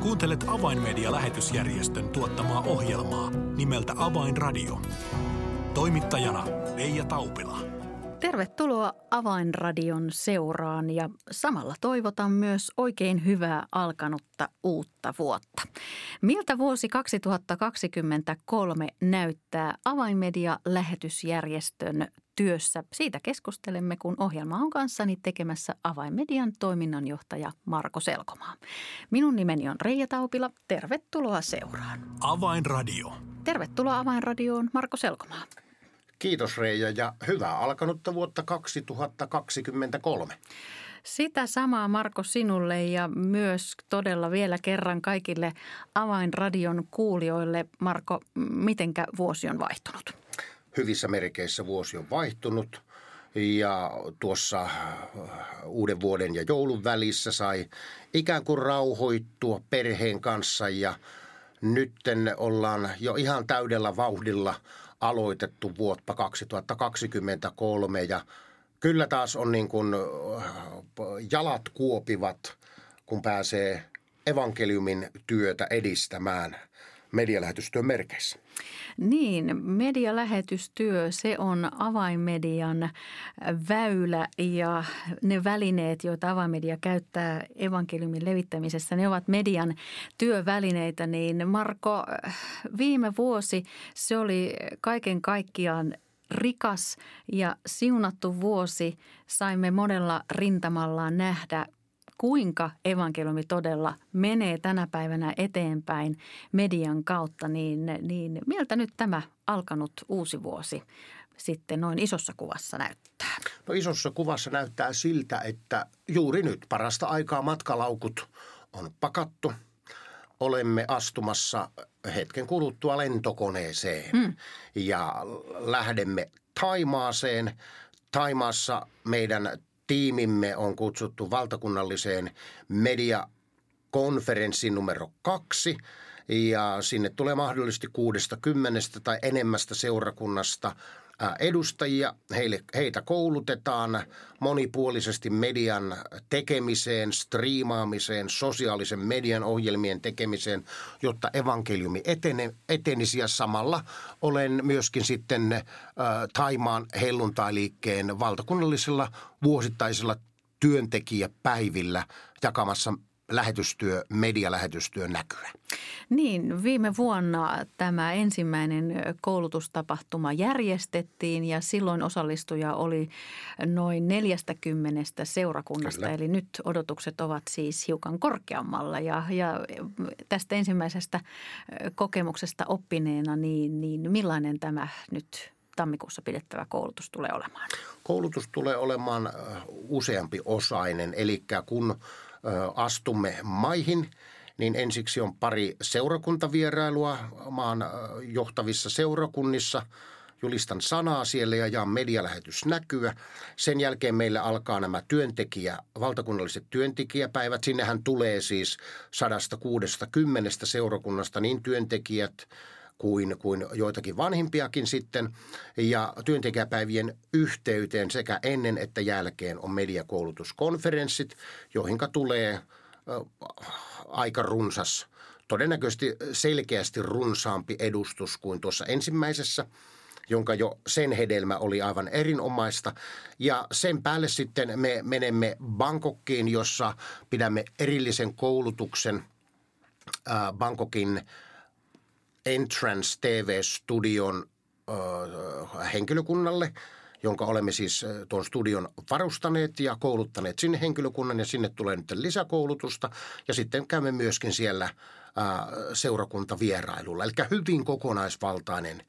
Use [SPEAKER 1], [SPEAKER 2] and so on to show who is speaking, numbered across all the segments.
[SPEAKER 1] Kuuntelet Avainmedia-lähetysjärjestön tuottamaa ohjelmaa nimeltä Avainradio. Toimittajana Leija Taupila.
[SPEAKER 2] Tervetuloa Avainradion seuraan ja samalla toivotan myös oikein hyvää alkanutta uutta vuotta. Miltä vuosi 2023 näyttää Avainmedia-lähetysjärjestön työssä? Siitä keskustelemme, kun ohjelma on kanssani tekemässä Avainmedian toiminnanjohtaja Marko Selkomaa. Minun nimeni on Reija Taupila. Tervetuloa seuraan.
[SPEAKER 1] Avainradio.
[SPEAKER 2] Tervetuloa Avainradioon Marko Selkomaa.
[SPEAKER 3] Kiitos Reija ja hyvää alkanutta vuotta 2023.
[SPEAKER 2] Sitä samaa Marko sinulle ja myös todella vielä kerran kaikille Avainradion kuulijoille. Marko, mitenkä vuosi on vaihtunut?
[SPEAKER 3] Hyvissä merkeissä vuosi on vaihtunut ja tuossa äh, uuden vuoden ja joulun välissä sai ikään kuin rauhoittua perheen kanssa ja nytten ollaan jo ihan täydellä vauhdilla – aloitettu vuotta 2023 ja kyllä taas on niin kuin äh, jalat kuopivat, kun pääsee evankeliumin työtä edistämään medialähetystyön merkeissä.
[SPEAKER 2] Niin, medialähetystyö, se on avainmedian väylä ja ne välineet, joita avainmedia käyttää evankeliumin levittämisessä, ne ovat median työvälineitä. Niin Marko, viime vuosi se oli kaiken kaikkiaan rikas ja siunattu vuosi. Saimme monella rintamalla nähdä, kuinka evankeliumi todella menee tänä päivänä eteenpäin median kautta, niin, niin miltä nyt tämä alkanut uusi vuosi sitten noin isossa kuvassa näyttää?
[SPEAKER 3] No isossa kuvassa näyttää siltä, että juuri nyt parasta aikaa matkalaukut on pakattu. Olemme astumassa hetken kuluttua lentokoneeseen mm. ja lähdemme Taimaaseen. Taimaassa meidän tiimimme on kutsuttu valtakunnalliseen mediakonferenssiin numero kaksi. Ja sinne tulee mahdollisesti kuudesta kymmenestä tai enemmästä seurakunnasta edustajia. Heille, heitä koulutetaan monipuolisesti median tekemiseen, striimaamiseen, sosiaalisen median ohjelmien tekemiseen, jotta evankeliumi etene, etenisi. Ja samalla olen myöskin sitten äh, Taimaan helluntailiikkeen valtakunnallisilla vuosittaisilla työntekijäpäivillä jakamassa lähetystyö, medialähetystyön näkyä.
[SPEAKER 2] Niin, viime vuonna tämä ensimmäinen koulutustapahtuma järjestettiin ja silloin osallistuja oli noin 40 seurakunnasta. Kyllä. Eli nyt odotukset ovat siis hiukan korkeammalla ja, ja tästä ensimmäisestä kokemuksesta oppineena, niin, niin millainen tämä nyt tammikuussa pidettävä koulutus tulee olemaan?
[SPEAKER 3] Koulutus tulee olemaan useampi osainen, eli kun astumme maihin, niin ensiksi on pari seurakuntavierailua maan johtavissa seurakunnissa. Julistan sanaa siellä ja jaan medialähetysnäkyä. Sen jälkeen meillä alkaa nämä työntekijä, valtakunnalliset työntekijäpäivät. Sinnehän tulee siis 160 seurakunnasta niin työntekijät kuin, kuin joitakin vanhimpiakin sitten. Ja työntekijäpäivien yhteyteen sekä ennen että jälkeen on mediakoulutuskonferenssit, joihinka tulee aika runsas, todennäköisesti selkeästi runsaampi edustus kuin tuossa ensimmäisessä jonka jo sen hedelmä oli aivan erinomaista. Ja sen päälle sitten me menemme Bangkokkiin, jossa pidämme erillisen koulutuksen Bangkokin Entrance TV-studion henkilökunnalle, jonka olemme siis tuon studion varustaneet ja kouluttaneet sinne henkilökunnan ja sinne tulee nyt lisäkoulutusta ja sitten käymme myöskin siellä seurakuntavierailulla. Eli hyvin kokonaisvaltainen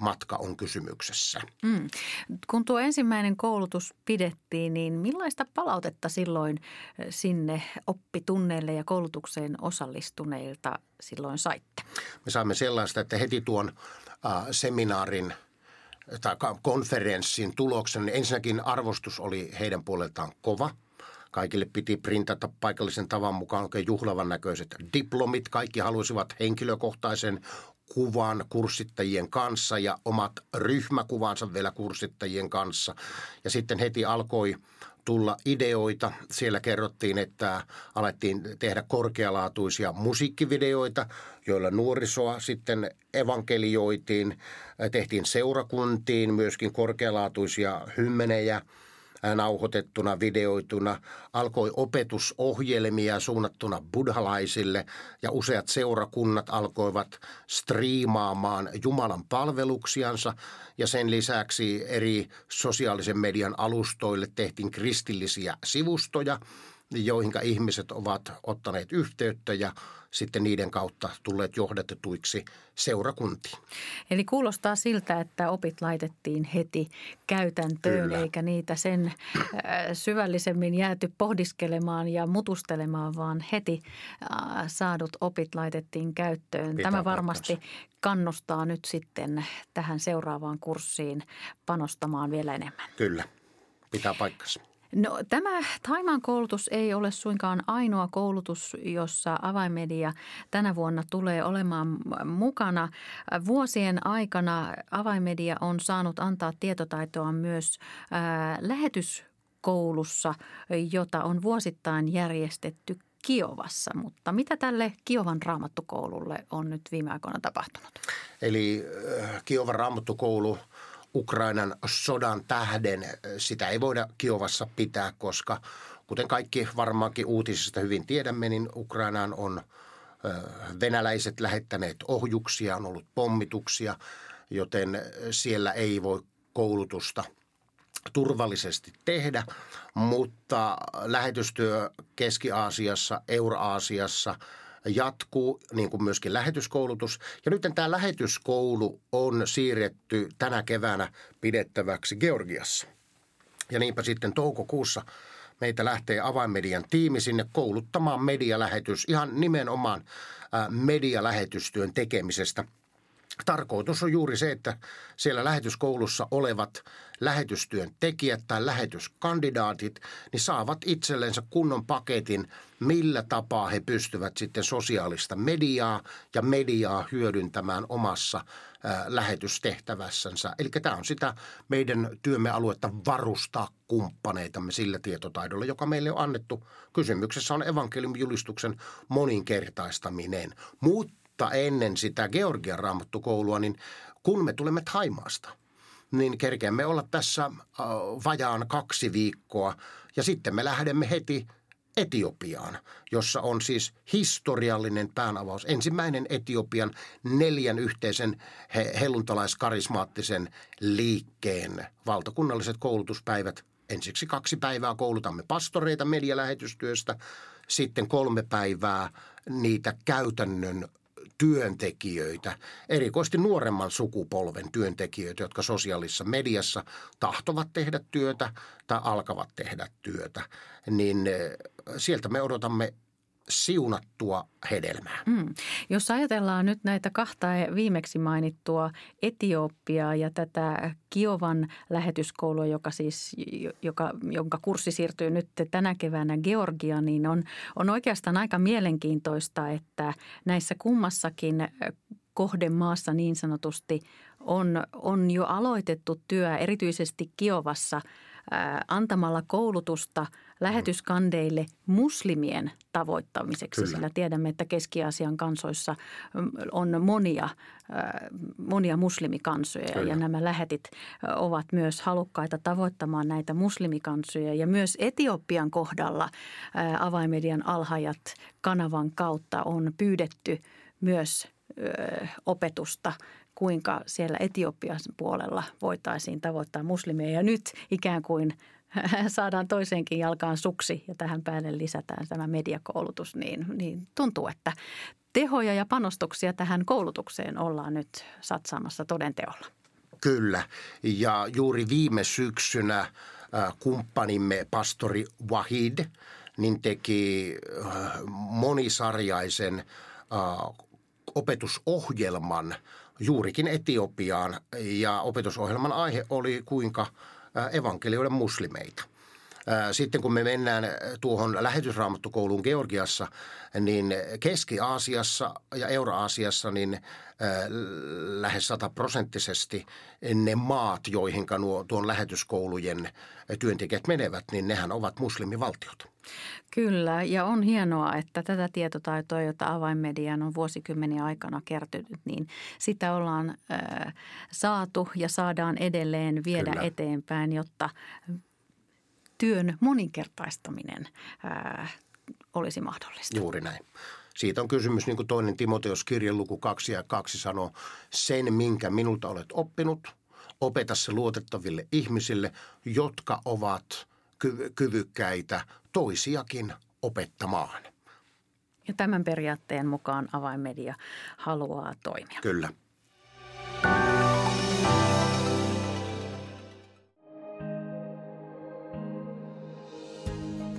[SPEAKER 3] matka on kysymyksessä. Mm.
[SPEAKER 2] Kun tuo ensimmäinen koulutus pidettiin, niin millaista palautetta silloin sinne oppitunneille ja koulutukseen osallistuneilta silloin saitte?
[SPEAKER 3] Me saimme sellaista, että heti tuon seminaarin tai konferenssin tuloksen, niin ensinnäkin arvostus oli heidän puoleltaan kova – Kaikille piti printata paikallisen tavan mukaan oikein juhlavan näköiset diplomit. Kaikki halusivat henkilökohtaisen kuvan kurssittajien kanssa ja omat ryhmäkuvansa vielä kurssittajien kanssa. Ja sitten heti alkoi tulla ideoita. Siellä kerrottiin, että alettiin tehdä korkealaatuisia musiikkivideoita, joilla nuorisoa sitten evankelioitiin. Tehtiin seurakuntiin myöskin korkealaatuisia hymmenejä – nauhoitettuna, videoituna, alkoi opetusohjelmia suunnattuna buddhalaisille ja useat seurakunnat alkoivat striimaamaan Jumalan palveluksiansa ja sen lisäksi eri sosiaalisen median alustoille tehtiin kristillisiä sivustoja, joihin ihmiset ovat ottaneet yhteyttä ja sitten niiden kautta tulleet johdatetuiksi seurakuntiin.
[SPEAKER 2] Eli kuulostaa siltä, että opit laitettiin heti käytäntöön, Kyllä. eikä niitä sen äh, syvällisemmin jääty pohdiskelemaan ja mutustelemaan, vaan heti äh, saadut opit laitettiin käyttöön. Pitää Tämä varmasti paikkansa. kannustaa nyt sitten tähän seuraavaan kurssiin panostamaan vielä enemmän.
[SPEAKER 3] Kyllä, pitää paikkansa.
[SPEAKER 2] No, tämä Taimaan koulutus ei ole suinkaan ainoa koulutus, jossa avainmedia tänä vuonna tulee olemaan mukana. Vuosien aikana avainmedia on saanut antaa tietotaitoa myös ää, lähetyskoulussa, jota on vuosittain järjestetty Kiovassa, mutta mitä tälle Kiovan raamattukoululle on nyt viime aikoina tapahtunut?
[SPEAKER 3] Eli Kiovan raamattukoulu – Ukrainan sodan tähden. Sitä ei voida Kiovassa pitää, koska kuten kaikki varmaankin uutisista hyvin tiedämme, niin Ukrainaan on venäläiset lähettäneet ohjuksia, on ollut pommituksia, joten siellä ei voi koulutusta turvallisesti tehdä, mutta lähetystyö Keski-Aasiassa, Euraasiassa – jatkuu, niin kuin myöskin lähetyskoulutus. Ja nyt tämä lähetyskoulu on siirretty tänä keväänä pidettäväksi Georgiassa. Ja niinpä sitten toukokuussa meitä lähtee avainmedian tiimi sinne kouluttamaan medialähetys, ihan nimenomaan medialähetystyön tekemisestä – Tarkoitus on juuri se, että siellä lähetyskoulussa olevat lähetystyön tekijät tai lähetyskandidaatit niin saavat itsellensä kunnon paketin, millä tapaa he pystyvät sitten sosiaalista mediaa ja mediaa hyödyntämään omassa lähetystehtävässänsä. Eli tämä on sitä meidän työmme aluetta varustaa kumppaneitamme sillä tietotaidolla, joka meille on annettu. Kysymyksessä on evankeliumijulistuksen moninkertaistaminen. Mutta mutta ennen sitä Georgian raamattukoulua, niin kun me tulemme Taimaasta, niin kerkeämme olla tässä äh, vajaan kaksi viikkoa ja sitten me lähdemme heti Etiopiaan, jossa on siis historiallinen päänavaus. Ensimmäinen Etiopian neljän yhteisen he- helluntalaiskarismaattisen liikkeen valtakunnalliset koulutuspäivät. Ensiksi kaksi päivää koulutamme pastoreita medialähetystyöstä, sitten kolme päivää niitä käytännön työntekijöitä, erikoisesti nuoremman sukupolven työntekijöitä, jotka sosiaalisessa mediassa tahtovat tehdä työtä tai alkavat tehdä työtä, niin eh, sieltä me odotamme siunattua hedelmää. Mm.
[SPEAKER 2] Jos ajatellaan nyt näitä kahta viimeksi mainittua Etiopiaa ja tätä Kiovan lähetyskoulua, joka siis, joka, jonka kurssi siirtyy nyt tänä keväänä Georgia, niin on, on oikeastaan aika mielenkiintoista, että näissä kummassakin kohdemaassa niin sanotusti on, on jo aloitettu työ erityisesti Kiovassa – antamalla koulutusta lähetyskandeille muslimien tavoittamiseksi, Kyllä. sillä tiedämme, että Keski-Aasian kansoissa on monia, monia muslimikansoja Kyllä. ja nämä lähetit ovat myös halukkaita tavoittamaan näitä muslimikansoja ja myös Etiopian kohdalla avaimedian alhajat kanavan kautta on pyydetty myös opetusta kuinka siellä Etiopian puolella voitaisiin tavoittaa muslimeja. Ja nyt ikään kuin saadaan toiseenkin jalkaan suksi ja tähän päälle lisätään tämä mediakoulutus, niin, niin tuntuu, että tehoja ja panostuksia tähän koulutukseen ollaan nyt satsaamassa todenteolla.
[SPEAKER 3] Kyllä. Ja juuri viime syksynä äh, kumppanimme pastori Wahid niin teki äh, monisarjaisen äh, opetusohjelman juurikin Etiopiaan ja opetusohjelman aihe oli kuinka evankelioiden muslimeita. Sitten kun me mennään tuohon lähetysraamattukouluun Georgiassa, niin Keski-Aasiassa ja Euro-Aasiassa niin lähes sataprosenttisesti ne maat, joihin nuo, tuon lähetyskoulujen työntekijät menevät, niin nehän ovat muslimivaltiot.
[SPEAKER 2] Kyllä, ja on hienoa, että tätä tietotaitoa, jota avainmedian on vuosikymmeniä aikana kertynyt, niin sitä ollaan äh, saatu ja saadaan edelleen viedä Kyllä. eteenpäin, jotta työn moninkertaistaminen äh, olisi mahdollista.
[SPEAKER 3] Juuri näin. Siitä on kysymys, niin kuin toinen Timoteos kirjan luku 2 ja 2 sanoo, sen minkä minulta olet oppinut, opeta se luotettaville ihmisille, jotka ovat kyvykkäitä toisiakin opettamaan.
[SPEAKER 2] Ja tämän periaatteen mukaan avainmedia haluaa toimia.
[SPEAKER 3] Kyllä.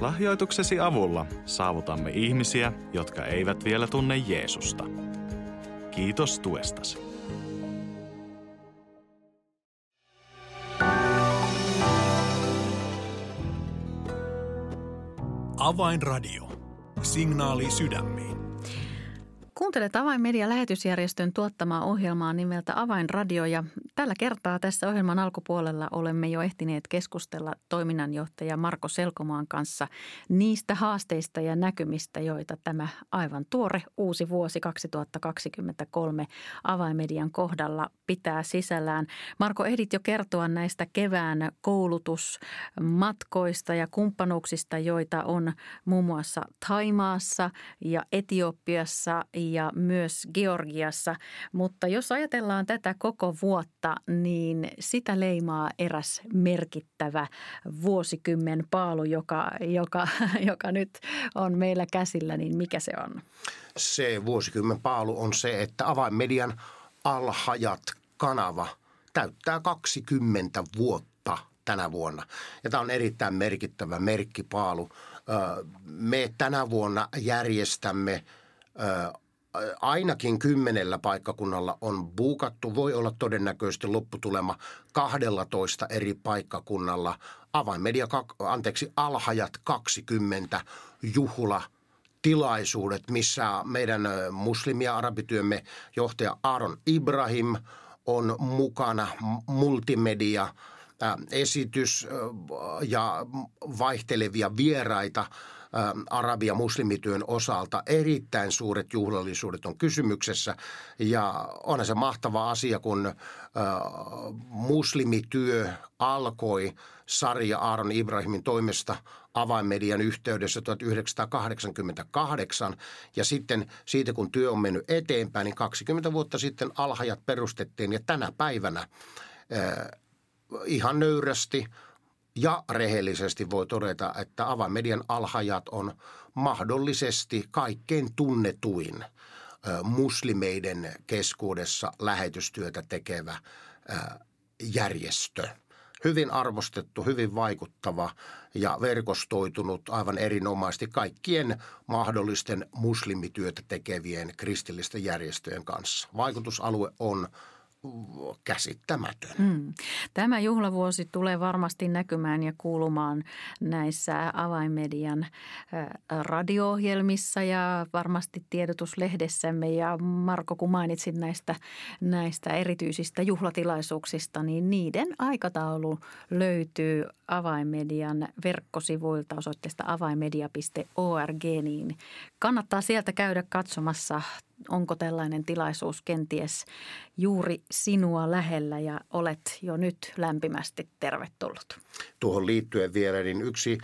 [SPEAKER 4] Lahjoituksesi avulla saavutamme ihmisiä, jotka eivät vielä tunne Jeesusta. Kiitos tuestasi.
[SPEAKER 1] Avainradio. Signaali sydämiin.
[SPEAKER 2] Kuuntelet Avainmedia lähetysjärjestön tuottamaa ohjelmaa nimeltä Avainradio ja tällä kertaa tässä ohjelman alkupuolella olemme jo ehtineet keskustella toiminnanjohtaja Marko Selkomaan kanssa niistä haasteista ja näkymistä, joita tämä aivan tuore uusi vuosi 2023 Avainmedian kohdalla pitää sisällään. Marko, ehdit jo kertoa näistä kevään koulutusmatkoista ja kumppanuuksista, joita on muun muassa Taimaassa ja Etiopiassa ja myös Georgiassa. Mutta jos ajatellaan tätä koko vuotta, niin sitä leimaa eräs merkittävä vuosikymmen paalu, joka, joka, joka nyt on meillä käsillä, niin mikä se on?
[SPEAKER 3] Se vuosikymmen paalu on se, että avainmedian alhajat kanava täyttää 20 vuotta tänä vuonna. Ja tämä on erittäin merkittävä merkkipaalu. Me tänä vuonna järjestämme ainakin kymmenellä paikkakunnalla on buukattu. Voi olla todennäköisesti lopputulema 12 eri paikkakunnalla. Avainmedia, anteeksi, Alhajat 20 juhla tilaisuudet, missä meidän muslimi- ja arabityömme johtaja Aaron Ibrahim on mukana multimedia esitys ja vaihtelevia vieraita – arabia muslimityön osalta. Erittäin suuret juhlallisuudet on kysymyksessä. Ja on se mahtava asia, kun muslimityö alkoi Sarja Aaron Ibrahimin toimesta avainmedian yhteydessä 1988 ja sitten siitä kun työ on mennyt eteenpäin, niin 20 vuotta sitten alhajat perustettiin. Ja tänä päivänä ihan nöyrästi ja rehellisesti voi todeta, että avainmedian alhajat on mahdollisesti kaikkein tunnetuin muslimeiden keskuudessa lähetystyötä tekevä järjestö. Hyvin arvostettu, hyvin vaikuttava ja verkostoitunut aivan erinomaisesti kaikkien mahdollisten muslimityötä tekevien kristillisten järjestöjen kanssa. Vaikutusalue on käsittämätön. Hmm.
[SPEAKER 2] Tämä juhlavuosi tulee varmasti näkymään ja kuulumaan näissä avainmedian radio-ohjelmissa ja varmasti tiedotuslehdessämme. Ja Marko, kun mainitsit näistä, näistä erityisistä juhlatilaisuuksista, niin niiden aikataulu löytyy avainmedian verkkosivuilta osoitteesta avainmedia.org, niin kannattaa sieltä käydä katsomassa onko tällainen tilaisuus kenties juuri sinua lähellä ja olet jo nyt lämpimästi tervetullut.
[SPEAKER 3] Tuohon liittyen vielä, niin yksi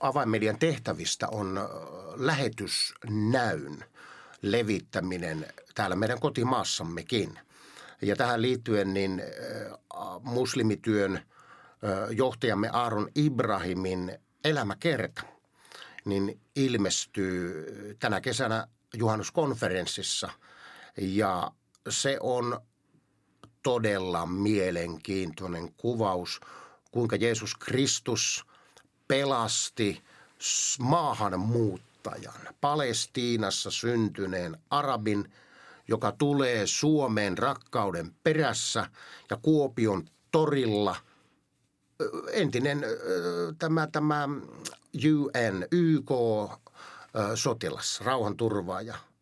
[SPEAKER 3] avainmedian tehtävistä on lähetysnäyn levittäminen täällä meidän kotimaassammekin. Ja tähän liittyen niin muslimityön johtajamme Aaron Ibrahimin elämäkerta niin ilmestyy tänä kesänä juhannuskonferenssissa. Ja se on todella mielenkiintoinen kuvaus, kuinka Jeesus Kristus pelasti maahanmuuttajan, Palestiinassa syntyneen arabin, joka tulee Suomeen rakkauden perässä ja Kuopion torilla entinen tämä, tämä UN, YK sotilas, rauhanturvaaja –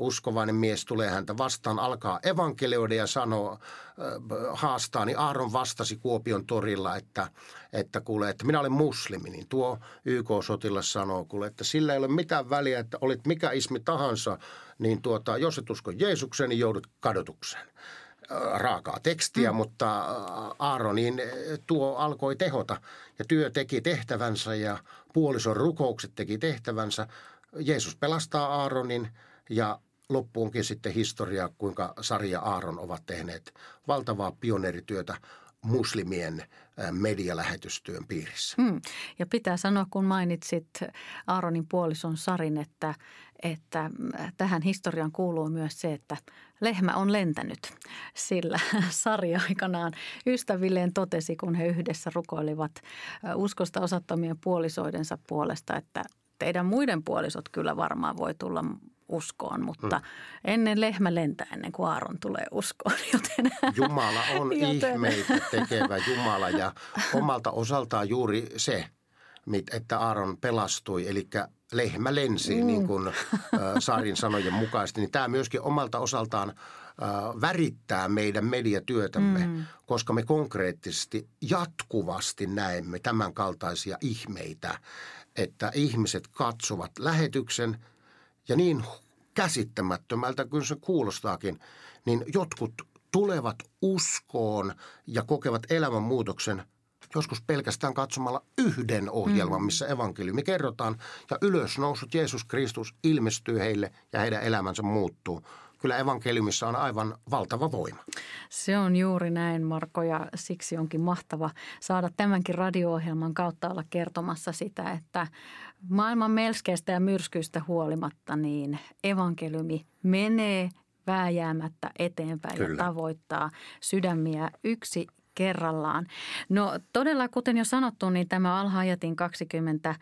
[SPEAKER 3] uskovainen mies tulee häntä vastaan, alkaa evankelioida ja sanoo, haastaa, niin Aaron vastasi Kuopion torilla, että, että kuule, että minä olen muslimi. Niin tuo YK-sotilas sanoo kuule, että sillä ei ole mitään väliä, että olit mikä ismi tahansa, niin tuota, jos et usko Jeesukseen, niin joudut kadotukseen raakaa tekstiä, mm. mutta Aaronin tuo alkoi tehota ja työ teki tehtävänsä ja puolison rukoukset teki tehtävänsä. Jeesus pelastaa Aaronin ja loppuunkin sitten historia, kuinka Sari ja Aaron ovat tehneet valtavaa pioneerityötä muslimien medialähetystyön piirissä. Hmm.
[SPEAKER 2] Ja pitää sanoa, kun mainitsit Aaronin puolison Sarin, että, että tähän historiaan kuuluu myös se, että lehmä on lentänyt. Sillä Sari aikanaan ystävilleen totesi, kun he yhdessä rukoilivat uskosta osattomien puolisoidensa puolesta, että teidän muiden puolisot kyllä varmaan voi tulla uskoon, mutta mm. ennen lehmä lentää ennen kuin Aaron tulee uskoon. Joten,
[SPEAKER 3] Jumala on joten... ihmeitä tekevä Jumala ja omalta osaltaan juuri se, että Aaron pelastui, eli lehmä lensi, mm. niin kuin Saarin sanojen mukaisesti, niin tämä myöskin omalta osaltaan värittää meidän mediatyötämme, mm. koska me konkreettisesti jatkuvasti näemme tämän kaltaisia ihmeitä, että ihmiset katsovat lähetyksen – ja niin käsittämättömältä kuin se kuulostaakin, niin jotkut tulevat uskoon ja kokevat elämänmuutoksen joskus pelkästään katsomalla yhden ohjelman, mm. missä evankeliumi kerrotaan ja ylösnousut Jeesus Kristus ilmestyy heille ja heidän elämänsä muuttuu kyllä evankeliumissa on aivan valtava voima.
[SPEAKER 2] Se on juuri näin, Marko, ja siksi onkin mahtava saada tämänkin radio-ohjelman kautta olla kertomassa sitä, että maailman melskeistä ja myrskyistä huolimatta, niin evankeliumi menee vääjäämättä eteenpäin Kyllä. ja tavoittaa sydämiä yksi kerrallaan. No todella, kuten jo sanottu, niin tämä Alhajatin 20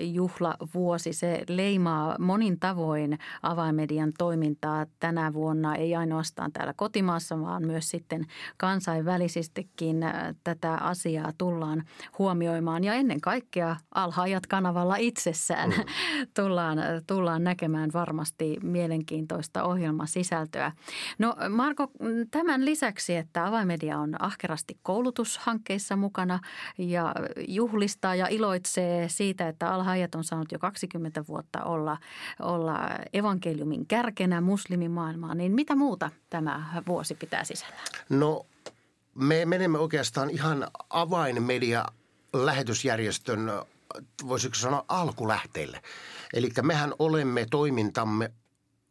[SPEAKER 2] juhlavuosi, se leimaa monin tavoin avaimedian toimintaa tänä vuonna, ei ainoastaan täällä kotimaassa, vaan myös sitten kansainvälisestikin tätä asiaa tullaan huomioimaan. Ja ennen kaikkea Alhajat-kanavalla itsessään mm. tullaan, tullaan näkemään varmasti mielenkiintoista ohjelmasisältöä. No Marko, tämän lisäksi, että avaimedia on ahkerasti koulutushankkeissa mukana ja juhlistaa ja iloitsee siitä, että Alhajat on saanut jo 20 vuotta olla, olla evankeliumin kärkenä muslimimaailmaa. Niin mitä muuta tämä vuosi pitää sisällä?
[SPEAKER 3] No me menemme oikeastaan ihan avainmedia lähetysjärjestön, voisiko sanoa alkulähteille. Eli mehän olemme toimintamme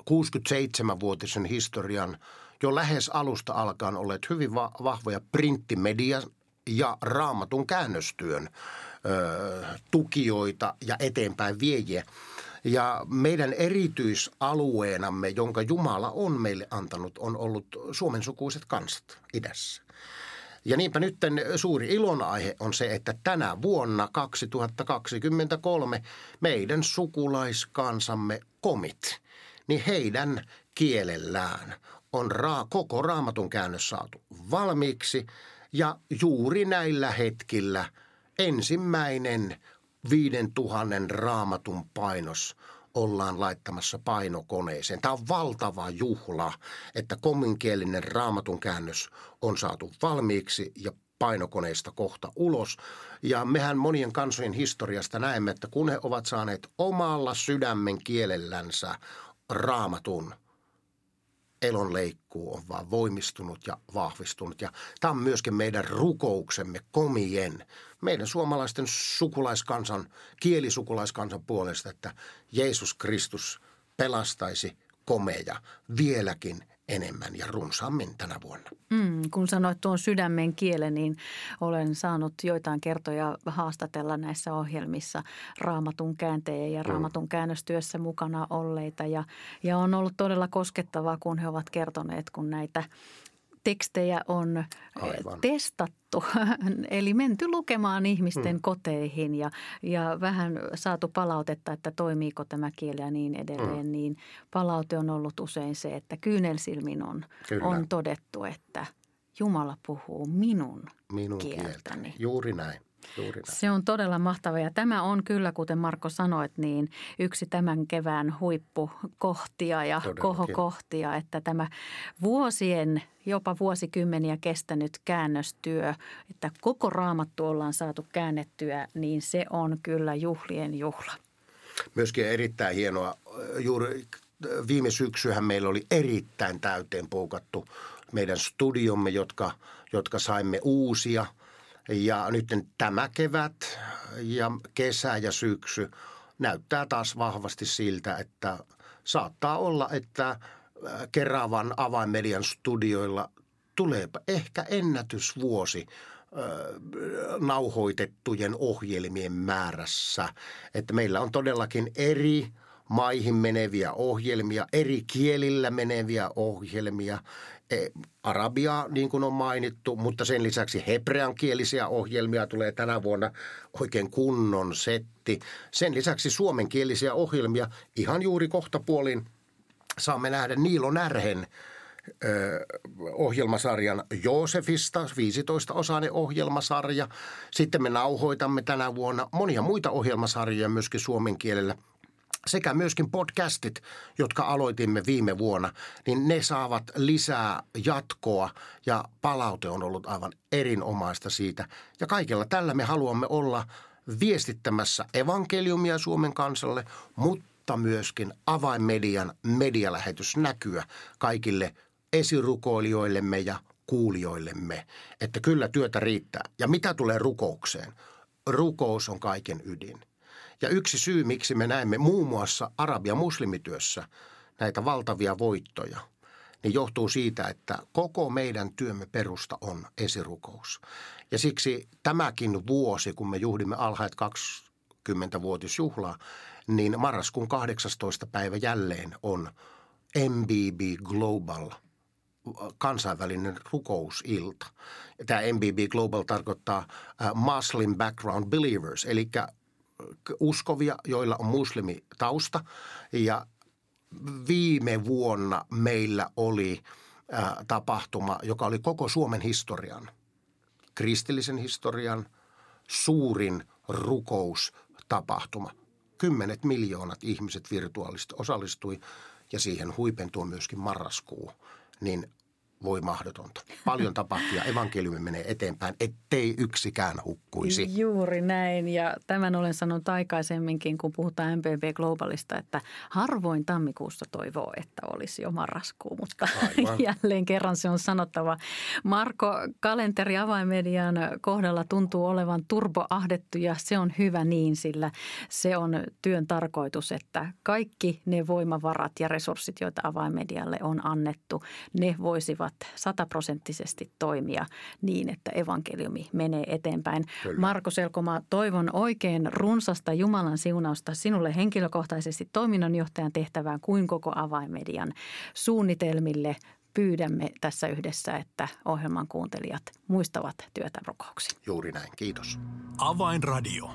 [SPEAKER 3] 67-vuotisen historian jo lähes alusta alkaen olleet hyvin va- vahvoja printtimedia ja raamatun käännöstyön ö, tukijoita ja eteenpäin viejiä. Ja meidän erityisalueenamme, jonka Jumala on meille antanut, on ollut Suomen sukuiset kansat idässä. Ja niinpä nyt suuri ilonaihe on se, että tänä vuonna 2023 meidän sukulaiskansamme komit, niin heidän kielellään on raa, koko raamatun käännös saatu valmiiksi ja juuri näillä hetkillä ensimmäinen viiden tuhannen raamatun painos ollaan laittamassa painokoneeseen. Tämä on valtava juhla, että kominkielinen raamatun käännös on saatu valmiiksi ja painokoneista kohta ulos. Ja mehän monien kansojen historiasta näemme, että kun he ovat saaneet omalla sydämen kielellänsä raamatun – elonleikkuu on vaan voimistunut ja vahvistunut. Ja tämä on myöskin meidän rukouksemme komien, meidän suomalaisten sukulaiskansan, kielisukulaiskansan puolesta, että Jeesus Kristus pelastaisi komeja vieläkin enemmän ja runsaammin tänä vuonna.
[SPEAKER 2] Mm, kun sanoit tuon sydämen kielen, niin olen saanut joitain kertoja haastatella näissä ohjelmissa raamatun käänteen ja mm. raamatun käännöstyössä mukana olleita. Ja, ja on ollut todella koskettavaa, kun he ovat kertoneet, kun näitä tekstejä on eh, Aivan. testattu, eli menty lukemaan ihmisten hmm. koteihin ja, ja vähän saatu palautetta, että toimiiko tämä kieli ja niin edelleen, hmm. niin palaute on ollut usein se, että kyynelsilmin on, on todettu, että Jumala puhuu minun, minun kieltäni. kieltäni.
[SPEAKER 3] Juuri näin.
[SPEAKER 2] Se on todella mahtava ja tämä on kyllä, kuten Marko sanoit, niin yksi tämän kevään huippukohtia ja Todellakin. kohokohtia, että tämä vuosien, jopa vuosikymmeniä kestänyt käännöstyö, että koko raamattu ollaan saatu käännettyä, niin se on kyllä juhlien juhla.
[SPEAKER 3] Myöskin erittäin hienoa. Juuri viime syksyhän meillä oli erittäin täyteen poukattu meidän studiomme, jotka, jotka saimme uusia – ja nyt tämä kevät ja kesä ja syksy näyttää taas vahvasti siltä, että saattaa olla, että äh, Keravan avainmedian studioilla tulee ehkä ennätysvuosi äh, nauhoitettujen ohjelmien määrässä. Että meillä on todellakin eri maihin meneviä ohjelmia, eri kielillä meneviä ohjelmia, arabiaa niin kuin on mainittu, mutta sen lisäksi hebreankielisiä ohjelmia tulee tänä vuonna oikein kunnon setti. Sen lisäksi suomenkielisiä ohjelmia ihan juuri kohtapuolin saamme nähdä Niilo Närhen ohjelmasarjan Joosefista, 15-osainen ohjelmasarja. Sitten me nauhoitamme tänä vuonna monia muita ohjelmasarjoja myöskin suomen kielellä – sekä myöskin podcastit, jotka aloitimme viime vuonna, niin ne saavat lisää jatkoa ja palaute on ollut aivan erinomaista siitä. Ja kaikella tällä me haluamme olla viestittämässä evankeliumia Suomen kansalle, mutta myöskin avainmedian medialähetysnäkyä kaikille esirukoilijoillemme ja kuulijoillemme, että kyllä työtä riittää. Ja mitä tulee rukoukseen? Rukous on kaiken ydin. Ja yksi syy, miksi me näemme muun muassa arabia muslimityössä näitä valtavia voittoja, niin johtuu siitä, että koko meidän työmme perusta on esirukous. Ja siksi tämäkin vuosi, kun me juhdimme alhaat 20-vuotisjuhlaa, niin marraskuun 18. päivä jälleen on MBB Global kansainvälinen rukousilta. Tämä MBB Global tarkoittaa Muslim Background Believers, eli uskovia, joilla on muslimitausta. Ja viime vuonna meillä oli äh, tapahtuma, joka oli koko Suomen historian, kristillisen historian suurin rukoustapahtuma. Kymmenet miljoonat ihmiset virtuaalisesti osallistui ja siihen huipentui myöskin marraskuu. Niin voi mahdotonta. Paljon tapahtuu ja evankeliumi menee eteenpäin, ettei yksikään hukkuisi.
[SPEAKER 2] Juuri näin ja tämän olen sanonut aikaisemminkin, kun puhutaan MPB Globalista, että harvoin tammikuussa toivoo, että olisi jo marraskuu, mutta Aivan. jälleen kerran se on sanottava. Marko, kalenteri avaimedian kohdalla tuntuu olevan turboahdettu ja se on hyvä niin, sillä se on työn tarkoitus, että kaikki ne voimavarat ja resurssit, joita avaimedialle on annettu, ne voisivat voivat sataprosenttisesti toimia niin, että evankeliumi menee eteenpäin. Kyllä. Marko Selkoma, toivon oikein runsasta Jumalan siunausta sinulle henkilökohtaisesti toiminnanjohtajan tehtävään kuin koko avaimedian suunnitelmille. Pyydämme tässä yhdessä, että ohjelman kuuntelijat muistavat työtä rukouksiin.
[SPEAKER 3] Juuri näin, kiitos.
[SPEAKER 1] Avainradio.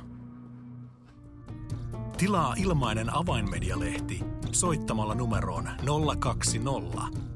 [SPEAKER 1] Tilaa ilmainen avainmedialehti soittamalla numeroon 020